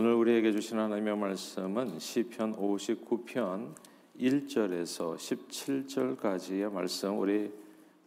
오늘 우리에게 주신 하나님의 말씀은 시편 59편 1절에서 17절까지의 말씀 우리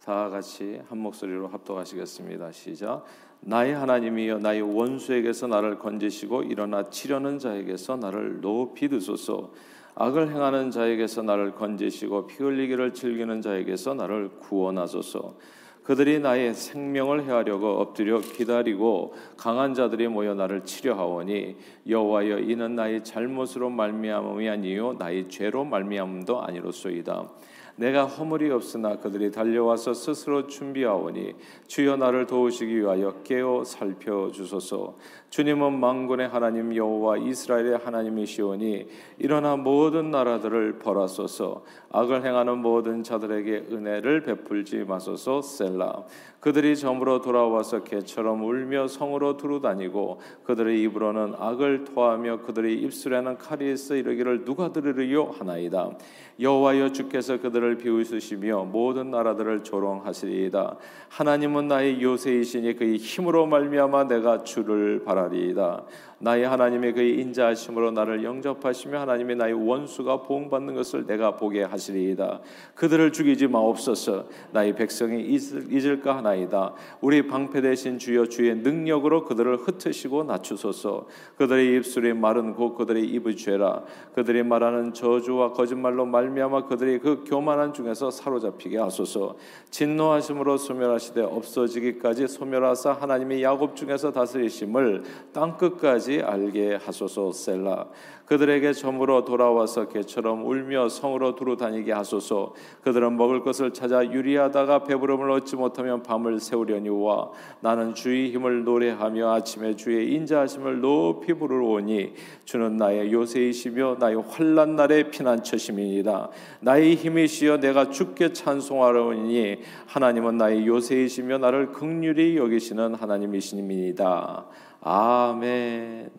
다 같이 한 목소리로 합독하시겠습니다. 시작. 나의 하나님이여 나의 원수에게서 나를 건지시고 일어나 치려는 자에게서 나를 높이 드소서. 악을 행하는 자에게서 나를 건지시고 피 흘리기를 즐기는 자에게서 나를 구원하소서. 그들이 나의 생명을 해하려고 엎드려 기다리고 강한 자들이 모여 나를 치려하오니 여호와여 이는 나의 잘못으로 말미암음이 아니요 나의 죄로 말미암음도 아니로소이다. 내가 허물이 없으나 그들이 달려와서 스스로 준비하오니 주여 나를 도우시기 위하여 깨어 살펴 주소서. 주님은 망군의 하나님 여호와 이스라엘의 하나님이시오니 일어나 모든 나라들을 벌하소서. 악을 행하는 모든 자들에게 은혜를 베풀지 마소서. 셀라. 그들이 점으로 돌아와서 개처럼 울며 성으로 두루다니고 그들의 입으로는 악을 토하며 그들의 입술에는 칼이 있어 이르기를 누가 들으리요 하나이다. 여호와여 주께서 그들을 비웃으시며 모든 나라들을 조롱하시리이다. 하나님은 나의 요새이시니 그의 힘으로 말미암아 내가 주를 바라리이다. 나의 하나님의 그의 인자하심으로 나를 영접하시며 하나님의 나의 원수가 보응받는 것을 내가 보게 하시리이다. 그들을 죽이지 마옵소서. 나의 백성이 잊을, 까 하나이다. 우리 방패 되신 주여 주의 능력으로 그들을 흩으시고 낮추소서. 그들의 입술이 마른 곧 그들의 입의 죄라. 그들이 말하는 저주와 거짓말로 말미암아 그들이 그 교만한 중에서 사로잡히게 하소서. 진노하심으로 소멸하시되 없어지기까지 소멸하사 하나님의 야곱 중에서 다스리심을 땅 끝까지 알게 하소서 셀라. 그들에게 점으로 돌아와서 개처럼 울며 성으로 두루 다니게 하소서. 그들은 먹을 것을 찾아 유리하다가 배부름을 얻지 못하면 밤을 새우려니와 나는 주의 힘을 노래하며 아침에 주의 인자하심을 높이 부르오니 주는 나의 요새이시며 나의 환난 날의 피난처심이니라. 나의 힘이시여 내가 주께 찬송하려니 하나님은 나의 요새이시며 나를 극률히 여기시는 하나님이시니이다 아멘.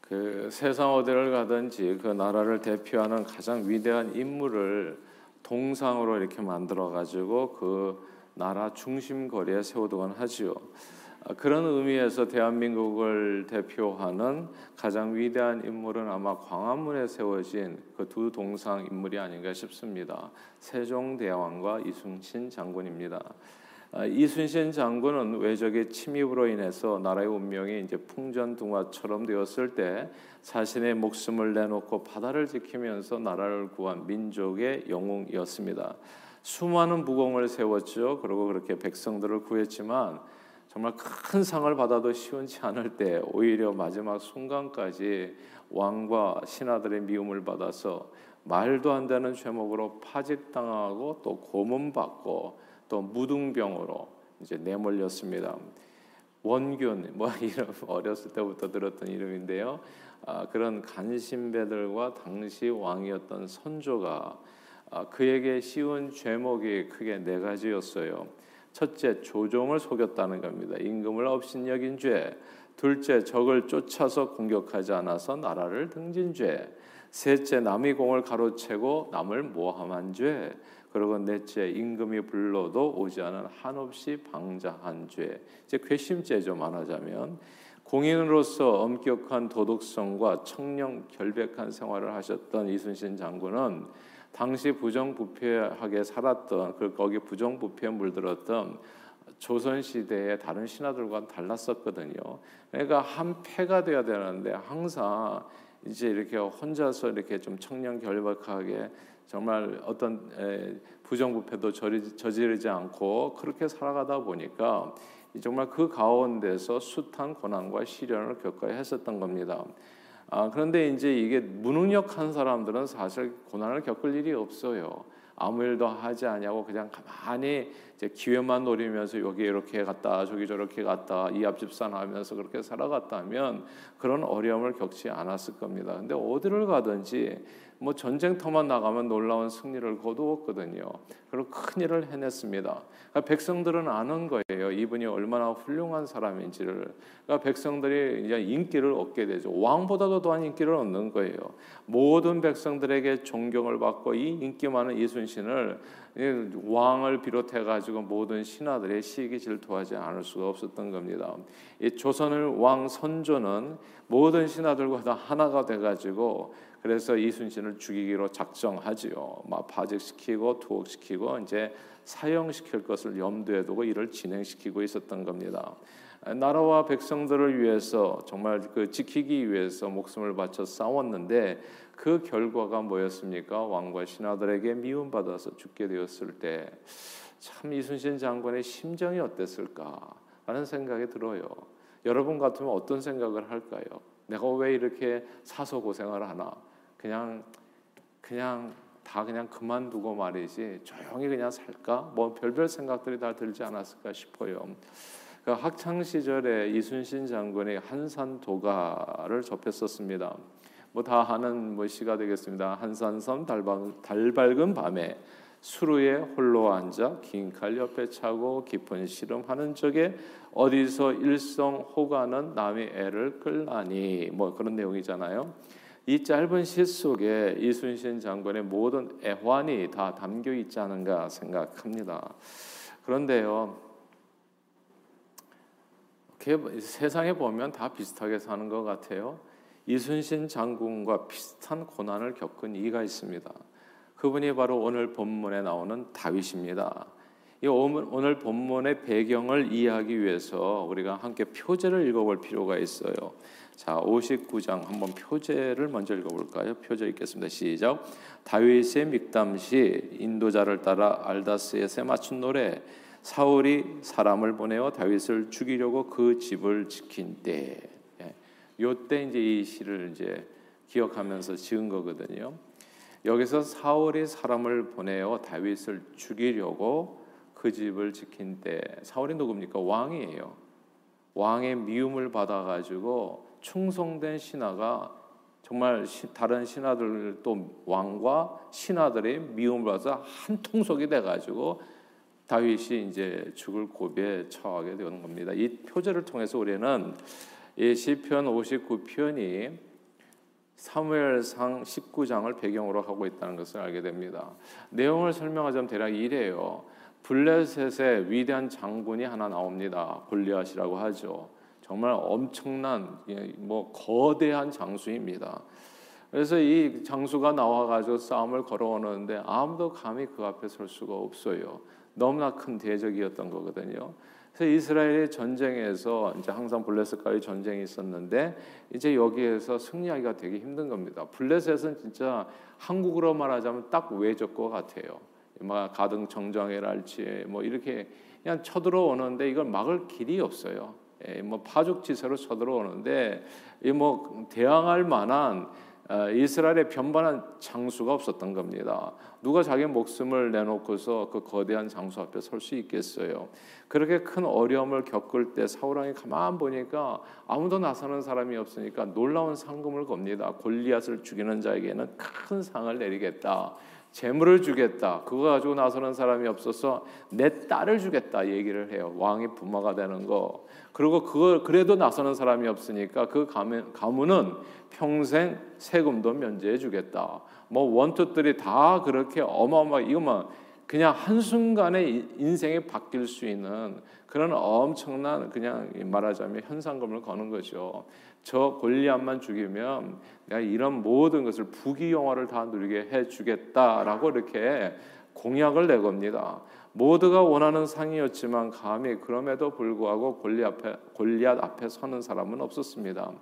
그 세상 어디를 가든지 그 나라를 대표하는 가장 위대한 인물을 동상으로 이렇게 만들어 가지고 그 나라 중심 거리에 세우곤 하지요. 아, 그런 의미에서 대한민국을 대표하는 가장 위대한 인물은 아마 광화문에 세워진 그 두 동상 인물이 아닌가 싶습니다. 세종대왕과 이순신 장군입니다. 아, 이순신 장군은 외적의 침입으로 인해서 나라의 운명이 이제 풍전등화처럼 되었을 때 자신의 목숨을 내놓고 바다를 지키면서 나라를 구한 민족의 영웅이었습니다. 수많은 무공을 세웠죠. 그리고 그렇게 백성들을 구했지만 정말 큰 상을 받아도 시원치 않을 때 오히려 마지막 순간까지 왕과 신하들의 미움을 받아서 말도 안 되는 죄목으로 파직당하고 또 고문받고 또 무등병으로 이제 내몰렸습니다. 원균 뭐 이름 어렸을 때부터 들었던 이름인데요. 아, 그런 간신배들과 당시 왕이었던 선조가 아, 그에게 씌운 죄목이 크게 네 가지였어요. 첫째, 조종을 속였다는 겁니다. 임금을 업신여긴 죄. 둘째, 적을 쫓아서 공격하지 않아서 나라를 등진 죄. 셋째, 남의 공을 가로채고 남을 모함한 죄. 그리고 넷째, 임금이 불러도 오지 않은 한없이 방자한 죄. 이제 괘씸죄죠 말하자면. 공인으로서 엄격한 도덕성과 청렴 결백한 생활을 하셨던 이순신 장군은 당시 부정부패하게 살았던 그 거기 부정부패에 물들었던 조선 시대의 다른 신하들과 달랐었거든요. 그러니까 한 패가 돼야 되는데 항상 이제 이렇게 혼자서 이렇게 좀 청년 결박하게 정말 어떤 부정부패도 저지르지 않고 그렇게 살아가다 보니까 정말 그 가운데서 숱한 고난과 시련을 겪어야 했었던 겁니다. 아, 그런데 이제 이게 무능력한 사람들은 사실 고난을 겪을 일이 없어요. 아무 일도 하지 않냐고 그냥 가만히 이제 기회만 노리면서 여기 이렇게 갔다 저기 저렇게 갔다 이 앞집 산 하면서 그렇게 살아갔다면 그런 어려움을 겪지 않았을 겁니다. 근데 어디를 가든지 뭐 전쟁터만 나가면 놀라운 승리를 거두었거든요. 그리고 큰 일을 해냈습니다. 그러니까 백성들은 아는 거예요. 이분이 얼마나 훌륭한 사람인지를. 그러니까 백성들이 이제 인기를 얻게 되죠. 왕보다도 더한 인기를 얻는 거예요. 모든 백성들에게 존경을 받고 이 인기 많은 이순신을 왕을 비롯해 가지고 모든 신하들의 시기 질투하지 않을 수가 없었던 겁니다. 이 조선을 왕 선조는 모든 신하들과 다 하나가 돼 가지고 그래서 이순신을 죽이기로 작정하지요. 막 파직시키고 투옥시키고 이제 사형시킬 것을 염두에 두고 이를 진행시키고 있었던 겁니다. 나라와 백성들을 위해서 정말 그 지키기 위해서 목숨을 바쳐 싸웠는데 그 결과가 뭐였습니까? 왕과 신하들에게 미움받아서 죽게 되었을 때 참 이순신 장군의 심정이 어땠을까 하는 생각이 들어요. 여러분 같으면 어떤 생각을 할까요? 내가 왜 이렇게 사서 고생을 하나? 그냥 그냥 다 그냥 그만두고 말이지 조용히 그냥 살까? 뭐 별별 생각들이 다 들지 않았을까 싶어요. 그 학창 시절에 이순신 장군이 한산 도가를 접했었습니다. 뭐 다 하는 뭐 시가 되겠습니다. 한산섬 달방, 달밝은 밤에 수루에 홀로 앉아 긴 칼 옆에 차고 깊은 시름하는 적에 어디서 일성 호가는 남의 애를 끌라니 뭐 그런 내용이잖아요. 이 짧은 시 속에 이순신 장군의 모든 애환이 다 담겨 있지 않은가 생각합니다. 그런데요, 세상에 보면 다 비슷하게 사는 것 같아요. 이순신 장군과 비슷한 고난을 겪은 이가 있습니다. 그분이 바로 오늘 본문에 나오는 다윗입니다. 이 오늘 본문의 배경을 이해하기 위해서 우리가 함께 표제를 읽어볼 필요가 있어요. 자, 59장 한번 표제를 먼저 읽어볼까요? 표제 읽겠습니다. 시작. 다윗의 믹담시 인도자를 따라 알다스에세 맞춘 노래. 사울이 사람을 보내어 다윗을 죽이려고 그 집을 지킨 때. 예. 요때 이제 이 시를 이제 기억하면서 지은 거거든요. 여기서 사울이 사람을 보내어 다윗을 죽이려고 그 집을 지킨 때 사울이 누굽니까? 왕이에요. 왕의 미움을 받아 가지고 충성된 신하가 정말 다른 신하들 또 왕과 신하들의 미움을 받아서 한 통속이 돼 가지고 다윗이 이제 죽을 고비에 처하게 되는 겁니다. 이 표제를 통해서 우리는 이 시편 59편이 사무엘상 19장을 배경으로 하고 있다는 것을 알게 됩니다. 내용을 설명하자면 대략 이래요. 블레셋의 위대한 장군이 하나 나옵니다. 골리앗이라고 하죠. 정말 엄청난 예, 뭐 거대한 장수입니다. 그래서 이 장수가 나와 가지고 싸움을 걸어오는데 아무도 감히 그 앞에 설 수가 없어요. 너무나 큰 대적이었던 거거든요. 그래서 이스라엘의 전쟁에서 이제 항상 블레셋과의 전쟁이 있었는데 이제 여기에서 승리하기가 되게 힘든 겁니다. 블레셋은 진짜 한국으로 말하자면 딱 외적과 같아요. 막 가등 정정해랄지 뭐 이렇게 그냥 쳐들어오는데 이걸 막을 길이 없어요. 예, 뭐 파죽지세로 쳐들어오는데 이 뭐 대항할 만한 어, 이스라엘의 변반한 장수가 없었던 겁니다. 누가 자기 목숨을 내놓고서 그 거대한 장수 앞에 설 수 있겠어요? 그렇게 큰 어려움을 겪을 때 사울 왕이 가만 보니까 아무도 나서는 사람이 없으니까 놀라운 상금을 겁니다. 골리앗을 죽이는 자에게는 큰 상을 내리겠다. 재물을 주겠다. 그거 가지고 나서는 사람이 없어서 내 딸을 주겠다 얘기를 해요. 왕이 부모가 되는 거. 그리고 그걸 그래도 나서는 사람이 없으니까 그 가문, 가문은 평생 세금도 면제해 주겠다. 뭐 원투들이 다 그렇게 어마어마 이거만 그냥 한순간에 인생이 바뀔 수 있는 그런 엄청난 그냥 말하자면 현상금을 거는 거죠. 저 골리앗만 죽이면 내가 이런 모든 것을 부귀영화를 다 누리게 해 주겠다라고 이렇게 공약을 내겁니다. 모두가 원하는 상이었지만 감히 그럼에도 불구하고 골리앗 앞에, 골리앗 앞에 서는 사람은 없었습니다.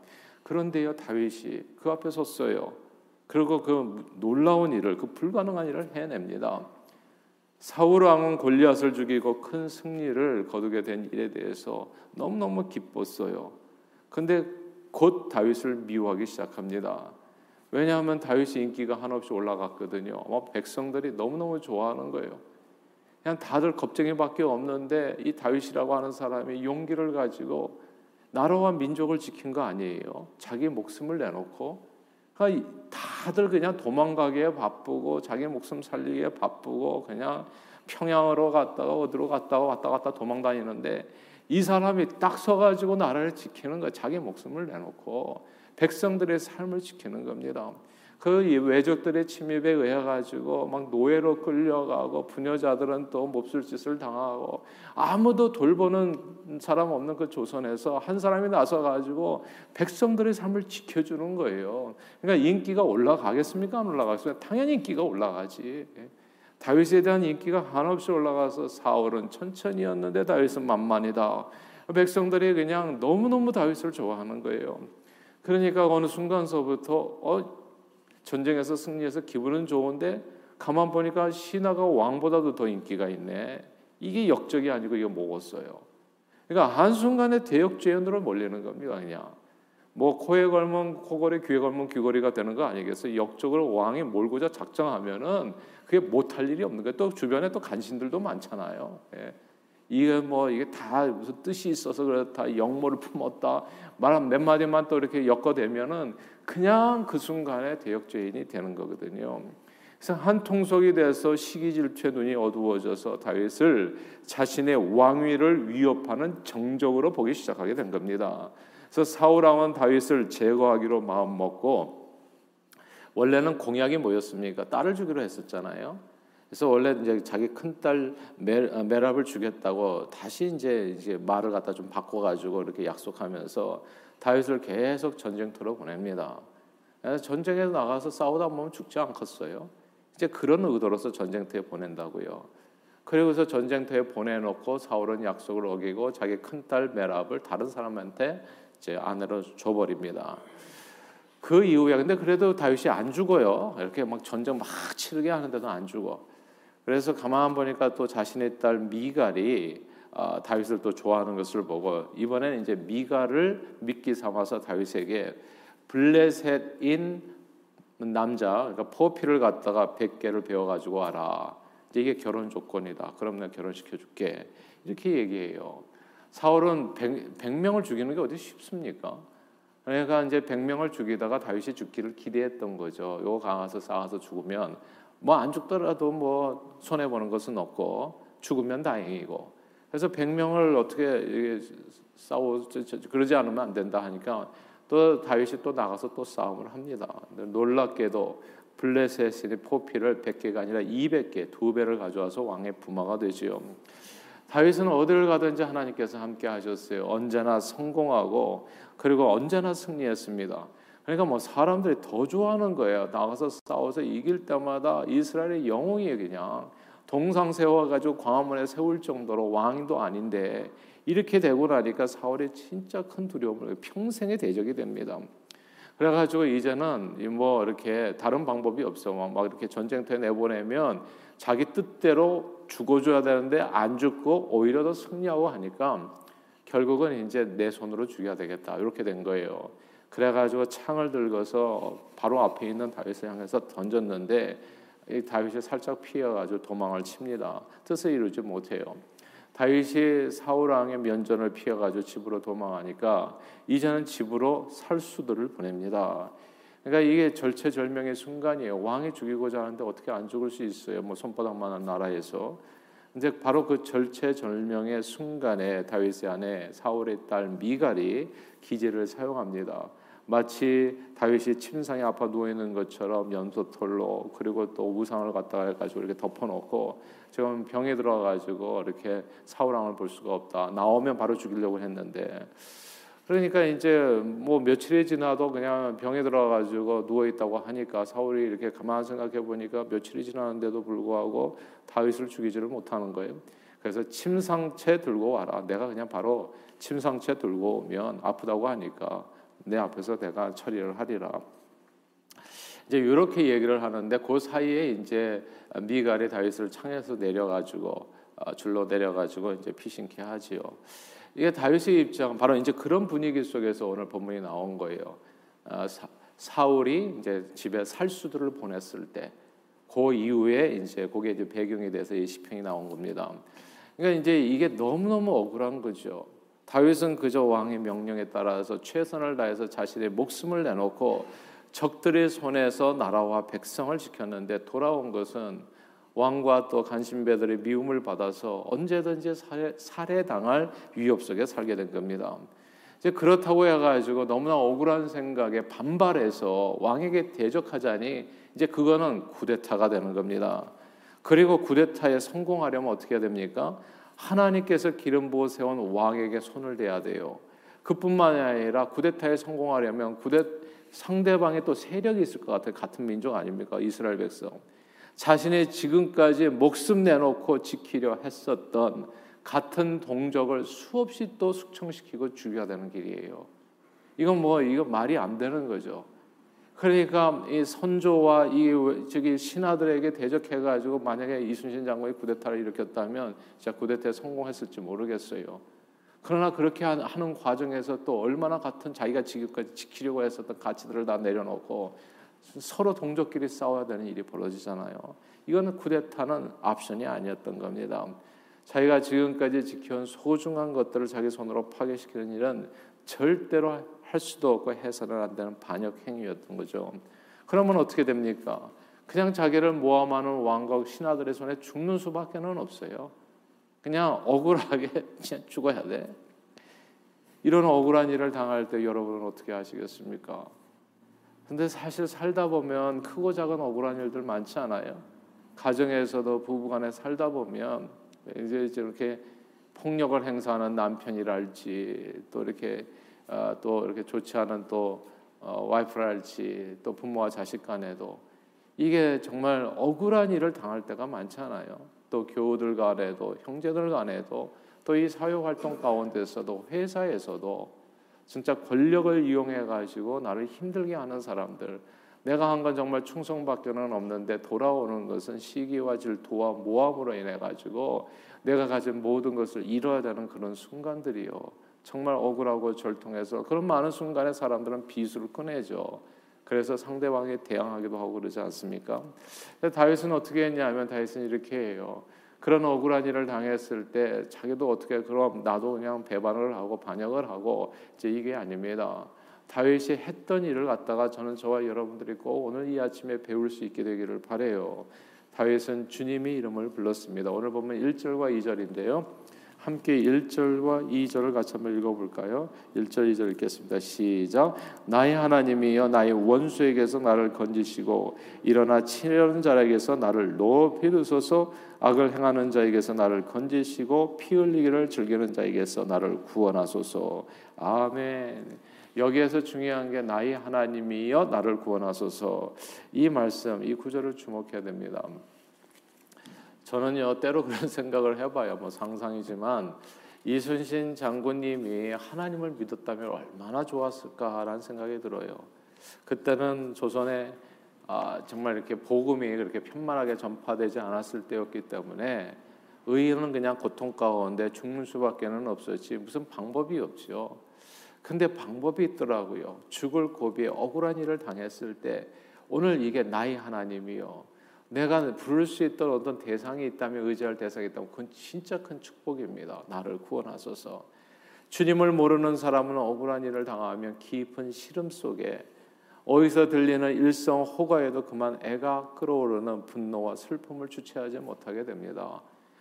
그런데요 다윗이 그 앞에 섰어요. 그리고 그 놀라운 일을 그 불가능한 일을 해냅니다. 사울 왕은 골리앗을 죽이고 큰 승리를 거두게 된 일에 대해서 너무너무 기뻤어요. 근데 곧 다윗을 미워하기 시작합니다. 왜냐하면 다윗의 인기가 한없이 올라갔거든요. 아마 백성들이 너무너무 좋아하는 거예요. 그냥 다들 겁쟁이밖에 없는데 이 다윗이라고 하는 사람이 용기를 가지고 나라와 민족을 지킨 거 아니에요. 자기 목숨을 내놓고 그러니까 다들 그냥 도망가기에 바쁘고 자기 목숨 살리기에 바쁘고 그냥 평양으로 갔다가 어디로 갔다가 왔다 갔다 도망 다니는데 이 사람이 딱 서가지고 나라를 지키는 거 자기 목숨을 내놓고 백성들의 삶을 지키는 겁니다. 그 외적들의 침입에 의해 가지고 막 노예로 끌려가고 부녀자들은 또 몹쓸 짓을 당하고 아무도 돌보는 사람 없는 그 조선에서 한 사람이 나서 가지고 백성들의 삶을 지켜주는 거예요. 그러니까 인기가 올라가겠습니까? 안 올라가겠습니까? 당연히 인기가 올라가지. 다윗에 대한 인기가 한없이 올라가서 사울은 천천히였는데 다윗은 만만이다. 백성들이 그냥 너무너무 다윗을 좋아하는 거예요. 그러니까 어느 순간서부터 어 전쟁에서 승리해서 기분은 좋은데 가만 보니까 신하가 왕보다도 더 인기가 있네. 이게 역적이 아니고 이게 뭐겠어요. 그러니까 한순간에 대역죄연으로 몰리는 겁니다. 그냥. 뭐 코에 걸면 코걸이, 귀에 걸면 귀걸이가 되는 거 아니겠어요? 역적으로 왕이 몰고자 작정하면은 그게 못할 일이 없는 거예요. 또 주변에 또 간신들도 많잖아요. 예. 이게 뭐 이게 다 무슨 뜻이 있어서 그렇다 영모를 품었다 말몇 마디만 또 이렇게 엮어대면은 그냥 그 순간에 대역죄인이 되는 거거든요. 그래서 한 통속이 돼서 시기질투의 눈이 어두워져서 다윗을 자신의 왕위를 위협하는 정적으로 보기 시작하게 된 겁니다. 그래서 사울 왕은 다윗을 제거하기로 마음 먹고 원래는 공약이 뭐였습니까? 딸을 주기로 했었잖아요. 그래서 원래 이제 자기 큰딸 어, 메랍을 주겠다고 다시 이제 이제 말을 갖다 좀 바꿔 가지고 이렇게 약속하면서 다윗을 계속 전쟁터로 보냅니다. 전쟁에 나가서 싸우다 보면 죽지 않겠어요. 이제 그런 의도로서 전쟁터에 보낸다고요. 그리고서 전쟁터에 보내놓고 사울은 약속을 어기고 자기 큰딸 메랍을 다른 사람한테 이 제 아내로 줘버립니다. 그 이후에 근데 그래도 다윗이 안 죽어요. 이렇게 막 전쟁 막 치르게 하는데도 안 죽어. 그래서 가만 보니까 또 자신의 딸 미갈이 어, 다윗을 또 좋아하는 것을 보고 이번에는 이제 미갈을 미끼 삼아서 다윗에게 블레셋인 남자 그러니까 포피를 갖다가 100개를 배워 가지고 와라. 이게 결혼 조건이다. 그럼 내가 결혼시켜 줄게. 이렇게 얘기해요. 사울은 100, 100 명을 죽이는 게 어디 쉽습니까? 그러니까 이제 100명을 죽이다가 다윗이 죽기를 기대했던 거죠. 요거 강화서 쌓아서 죽으면 뭐 안 죽더라도 뭐 손해 보는 것은 없고 죽으면 다행이고 그래서 100명을 어떻게 싸워 그러지 않으면 안 된다 하니까 또 다윗이 또 나가서 또 싸움을 합니다. 놀랍게도 블레셋의 포피를 100개가 아니라 200개, 두 배를 가져와서 왕의 부마가 되지요. 다윗은 어디를 가든지 하나님께서 함께 하셨어요. 언제나 성공하고 그리고 언제나 승리했습니다. 그러니까 뭐 사람들이 더 좋아하는 거예요. 나가서 싸워서 이길 때마다 이스라엘의 영웅이 그냥 동상 세워가지고 광화문에 세울 정도로 왕도 아닌데 이렇게 되고 나니까 사울이 진짜 큰 두려움을 평생의 대적이 됩니다. 그래가지고 이제는 뭐 이렇게 다른 방법이 없어. 막 이렇게 전쟁터에 내보내면 자기 뜻대로 죽어줘야 되는데 안 죽고 오히려 더 승리하고 하니까 결국은 이제 내 손으로 죽여야 되겠다. 이렇게 된 거예요. 그래가지고 창을 들고서 바로 앞에 있는 다윗을 향해서 던졌는데 이 다윗이 살짝 피해가지고 도망을 칩니다. 뜻을 이루지 못해요. 다윗이 사울 왕의 면전을 피해가지고 집으로 도망하니까 이제는 집으로 살수들을 보냅니다. 그러니까 이게 절체절명의 순간이에요. 왕이 죽이고자 하는데 어떻게 안 죽을 수 있어요? 뭐 손바닥만한 나라에서. 근데 바로 그 절체절명의 순간에 다윗의 아내 사울의 딸 미갈이 기제를 사용합니다. 마치 다윗이 침상에 아파 누워 있는 것처럼 연소털로 그리고 또 우상을 갖다가 해가지고 이렇게 덮어놓고 지금 병에 들어가지고 이렇게 사울 왕을 볼 수가 없다. 나오면 바로 죽이려고 했는데 그러니까 이제 뭐 며칠이 지나도 그냥 병에 들어가지고 누워 있다고 하니까 사울이 이렇게 가만 생각해 보니까 며칠이 지났는데도 불구하고 다윗을 죽이지를 못하는 거예요. 그래서 침상채 들고 와라. 내가 그냥 바로 침상채 들고 오면 아프다고 하니까 내 앞에서 내가 처리를 하리라. 이제 이렇게 얘기를 하는데 그 사이에 이제 미갈이 다윗을 창에서 내려가지고 어, 줄로 내려가지고 이제 피신케 하지요. 이게 다윗의 입장 바로 이제 그런 분위기 속에서 오늘 본문이 나온 거예요. 어, 사, 울이 이제 집에 살수들을 보냈을 때, 그 이후에 이제 그게 이제 배경이 돼서 이 시편이 나온 겁니다. 그러니까 이제 이게 너무 너무 억울한 거죠. 다윗은 그저 왕의 명령에 따라서 최선을 다해서 자신의 목숨을 내놓고 적들의 손에서 나라와 백성을 지켰는데 돌아온 것은 왕과 또 간신배들의 미움을 받아서 언제든지 살해, 살해 당할 위협 속에 살게 된 겁니다. 이제 그렇다고 해가지고 너무나 억울한 생각에 반발해서 왕에게 대적하자니 이제 그거는 쿠데타가 되는 겁니다. 그리고 쿠데타에 성공하려면 어떻게 됩니까? 하나님께서 기름 부어 세운 왕에게 손을 대야 돼요. 그뿐만이 아니라 쿠데타에 성공하려면 쿠데 상대방에 또 세력이 있을 것 같아요. 같은 민족 아닙니까? 이스라엘 백성. 자신의 지금까지 목숨 내놓고 지키려 했었던 같은 동족을 수없이 또 숙청시키고 죽여야 되는 길이에요. 이건 뭐 이거 말이 안 되는 거죠. 그러니까 이 선조와 이 저기 신하들에게 대적해 가지고 만약에 이순신 장군이 구데타를 일으켰다면 진짜 구데타에 성공했을지 모르겠어요. 그러나 그렇게 하는 과정에서 또 얼마나 같은 자기가 지금까지 지키려고 했었던 가치들을 다 내려놓고 서로 동족끼리 싸워야 되는 일이 벌어지잖아요. 이거는 쿠데타는 옵션이 아니었던 겁니다. 자기가 지금까지 지켜온 소중한 것들을 자기 손으로 파괴시키는 일은 절대로 할 수도 없고 해서는 안 되는 반역 행위였던 거죠. 그러면 어떻게 됩니까? 그냥 자기를 모함하는 왕과 신하들의 손에 죽는 수밖에는 없어요. 그냥 억울하게 그냥 죽어야 돼. 이런 억울한 일을 당할 때 여러분은 어떻게 하시겠습니까? 근데 사실 살다 보면 크고 작은 억울한 일들 많지 않아요? 가정에서도 부부간에 살다 보면 이제 이렇게 폭력을 행사하는 남편이랄지 또 이렇게 어, 또 이렇게 좋지 않은 또 어, 와이프랄지 또 부모와 자식 간에도 이게 정말 억울한 일을 당할 때가 많잖아요. 또 교우들 간에도 형제들 간에도 또 이 사회 활동 가운데서도 회사에서도 진짜 권력을 이용해 가지고 나를 힘들게 하는 사람들 내가 한 건 정말 충성밖에는 없는데 돌아오는 것은 시기와 질투와 모함으로 인해 가지고 내가 가진 모든 것을 잃어야 되는 그런 순간들이요. 정말 억울하고 절통해서 그런 많은 순간에 사람들은 비수를 꺼내죠. 그래서 상대방에 대항하기도 하고 그러지 않습니까? 다윗은 어떻게 했냐면 다윗은 이렇게 해요. 그런 억울한 일을 당했을 때 자기도 어떻게 그럼 나도 그냥 배반을 하고 반역을 하고 이제 이게 아닙니다. 다윗이 했던 일을 갖다가 저는 저와 여러분들이 꼭 오늘 이 아침에 배울 수 있게 되기를 바래요. 다윗은 주님의 이름을 불렀습니다. 오늘 보면 1절과 2절인데요. 함께 1절과 2절을 같이 한번 읽어볼까요? 1절 2절 읽겠습니다. 시작. 나의 하나님이여 나의 원수에게서 나를 건지시고 일어나 치려는 자에게서 나를 높이 드소서 악을 행하는 자에게서 나를 건지시고 피 흘리기를 즐기는 자에게서 나를 구원하소서. 아멘. 여기에서 중요한 게 나의 하나님이여 나를 구원하소서. 이 말씀, 이 구절을 주목해야 됩니다. 저는요 때로 그런 생각을 해봐요. 뭐 상상이지만 이순신 장군님이 하나님을 믿었다면 얼마나 좋았을까라는 생각이 들어요. 그때는 조선에 아, 정말 이렇게 복음이 그렇게 편만하게 전파되지 않았을 때였기 때문에 의인은 그냥 고통 가운데 죽는 수밖에는 없었지 무슨 방법이 없죠. 근데 방법이 있더라고요. 죽을 고비에 억울한 일을 당했을 때 오늘 이게 나의 하나님이요. 내가 부를 수 있던 어떤 대상이 있다면 의지할 대상이 있다면 그건 진짜 큰 축복입니다. 나를 구원하소서. 주님을 모르는 사람은 억울한 일을 당하면 깊은 시름 속에 어디서 들리는 일성 호가에도 그만 애가 끌어오르는 분노와 슬픔을 주체하지 못하게 됩니다.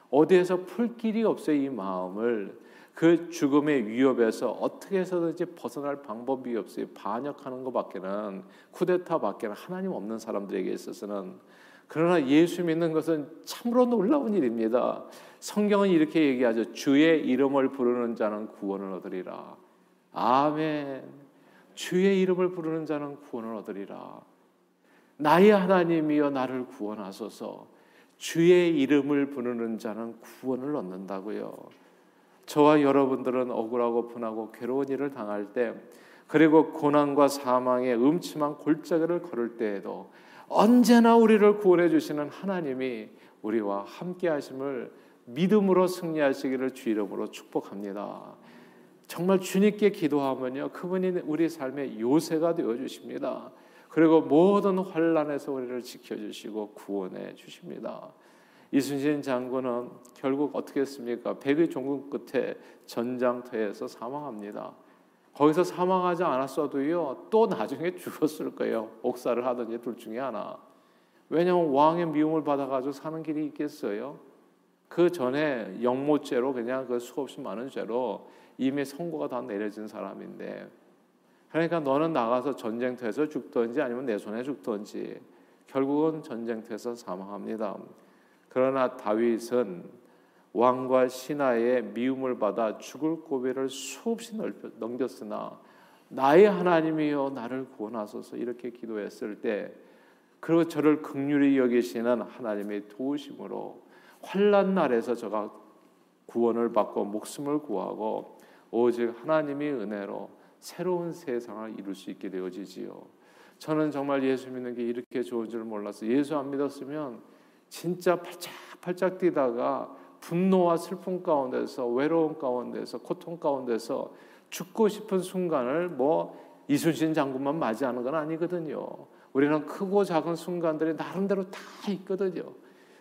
어디에서 풀 길이 없어요 이 마음을 그 죽음의 위협에서 어떻게 해서든지 벗어날 방법이 없어요 반역하는 것밖에는 쿠데타밖에는 하나님 없는 사람들에게 있어서는 그러나 예수 믿는 것은 참으로 놀라운 일입니다. 성경은 이렇게 얘기하죠. 주의 이름을 부르는 자는 구원을 얻으리라. 아멘. 주의 이름을 부르는 자는 구원을 얻으리라. 나의 하나님이여 나를 구원하소서. 주의 이름을 부르는 자는 구원을 얻는다고요. 저와 여러분들은 억울하고 분하고 괴로운 일을 당할 때 그리고 고난과 사망의 음침한 골짜기를 걸을 때에도 언제나 우리를 구원해 주시는 하나님이 우리와 함께 하심을 믿음으로 승리하시기를 주 이름으로 축복합니다. 정말 주님께 기도하면요. 그분이 우리 삶의 요새가 되어 주십니다. 그리고 모든 환란에서 우리를 지켜 주시고 구원해 주십니다. 이순신 장군은 결국 어떻게 했습니까? 백의 종군 끝에 전장터에서 사망합니다. 거기서 사망하지 않았어도요, 또 나중에 죽었을 거예요. 옥사를 하든지 둘 중에 하나. 왜냐하면 왕의 미움을 받아가지고 사는 길이 있겠어요? 그 전에 영모죄로 그냥 그 수없이 많은 죄로 이미 선고가 다 내려진 사람인데 그러니까 너는 나가서 전쟁터에서 죽든지 아니면 내 손에 죽든지 결국은 전쟁터에서 사망합니다. 그러나 다윗은 왕과 신하의 미움을 받아 죽을 고비를 수없이 넘겼으나 나의 하나님이여 나를 구원하소서 이렇게 기도했을 때 그리고 저를 극률히 여기시는 하나님의 도우심으로 환란 날에서 저가 구원을 받고 목숨을 구하고 오직 하나님의 은혜로 새로운 세상을 이룰 수 있게 되어지지요. 저는 정말 예수 믿는 게 이렇게 좋은 줄 몰라서 예수 안 믿었으면 진짜 팔짝팔짝 뛰다가 분노와 슬픔 가운데서 외로움 가운데서 고통 가운데서 죽고 싶은 순간을 뭐 이순신 장군만 맞이하는 건 아니거든요. 우리는 크고 작은 순간들이 나름대로 다 있거든요.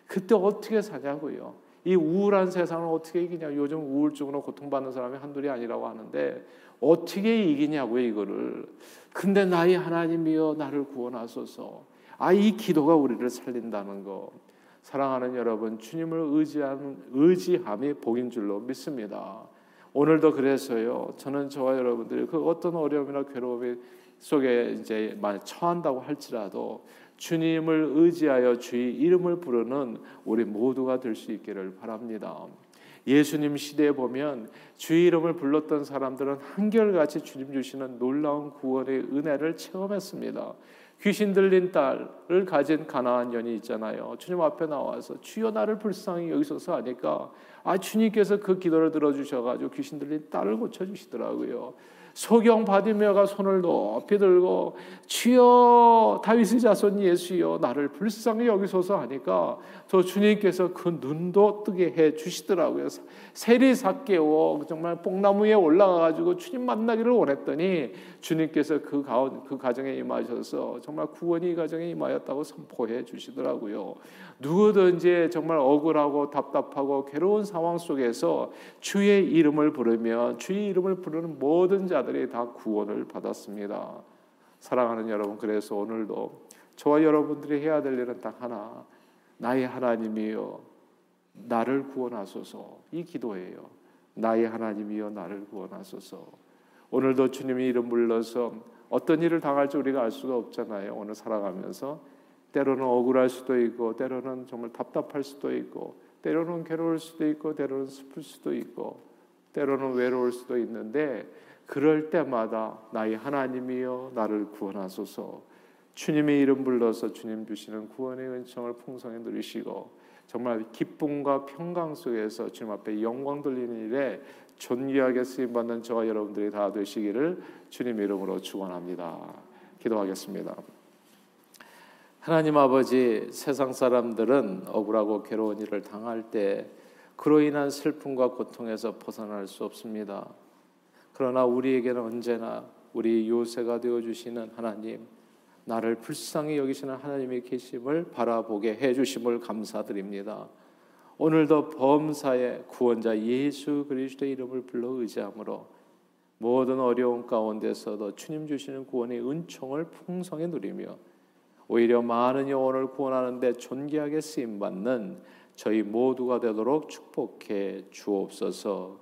그때 어떻게 사냐고요. 이 우울한 세상을 어떻게 이기냐. 요즘 우울증으로 고통받는 사람이 한둘이 아니라고 하는데 어떻게 이기냐고요, 이거를. 근데 나의 하나님이여 나를 구원하소서. 아, 이 기도가 우리를 살린다는 거. 사랑하는 여러분, 주님을 의지하는 의지함이 복인 줄로 믿습니다. 오늘도 그래서요. 저는 저와 여러분들이 그 어떤 어려움이나 괴로움 속에 이제 처한다고 할지라도 주님을 의지하여 주의 이름을 부르는 우리 모두가 될 수 있기를 바랍니다. 예수님 시대에 보면 주의 이름을 불렀던 사람들은 한결같이 주님 주시는 놀라운 구원의 은혜를 체험했습니다. 귀신 들린 딸을 가진 가나안 여인이 있잖아요. 주님 앞에 나와서 주여 나를 불쌍히 여기소서 하니까 아 주님께서 그 기도를 들어주셔가지고 귀신 들린 딸을 고쳐주시더라고요. 소경 받으며가 손을 높이 들고 주여 다윗의 자손 예수여 나를 불쌍히 여기소서 하니까 저 주님께서 그 눈도 뜨게 해 주시더라고요. 세리 삭개오 정말 뽕나무에 올라가 가지고 주님 만나기를 원했더니 주님께서 그 가운 그 가정에 임하셔서 정말 구원이 가정에 임하였다고 선포해 주시더라고요. 누구든지 정말 억울하고 답답하고 괴로운 상황 속에서 주의 이름을 부르면 주의 이름을 부르는 모든 자 들이 다 구원을 받았습니다. 사랑하는 여러분, 그래서 오늘도 저와 여러분들이 해야 될 일은 딱 하나. 나의 하나님이여 나를 구원하소서. 이 기도예요. 나의 하나님이여 나를 구원하소서. 오늘도 주님의 이름 불러서 어떤 일을 당할지 우리가 알 수가 없잖아요. 오늘 살아가면서 때로는 억울할 수도 있고 때로는 정말 답답할 수도 있고 때로는 괴로울 수도 있고 때로는 슬플 수도 있고 때로는 외로울 수도 있는데 그럴 때마다 나의 하나님이여 나를 구원하소서 주님의 이름 불러서 주님 주시는 구원의 은총을 풍성히 누리시고 정말 기쁨과 평강 속에서 주님 앞에 영광 돌리는 일에 존귀하게 쓰임 받는 저와 여러분들이 다 되시기를 주님 이름으로 축원합니다. 기도하겠습니다. 하나님 아버지 세상 사람들은 억울하고 괴로운 일을 당할 때 그로 인한 슬픔과 고통에서 벗어날 수 없습니다. 그러나 우리에게는 언제나 우리 요새가 되어 주시는 하나님, 나를 불쌍히 여기시는 하나님의 계심을 바라보게 해 주심을 감사드립니다. 오늘도 범사의 구원자 예수 그리스도의 이름을 불러 의지함으로 모든 어려움 가운데서도 주님 주시는 구원의 은총을 풍성히 누리며 오히려 많은 영혼을 구원하는데 존귀하게 쓰임 받는 저희 모두가 되도록 축복해 주옵소서.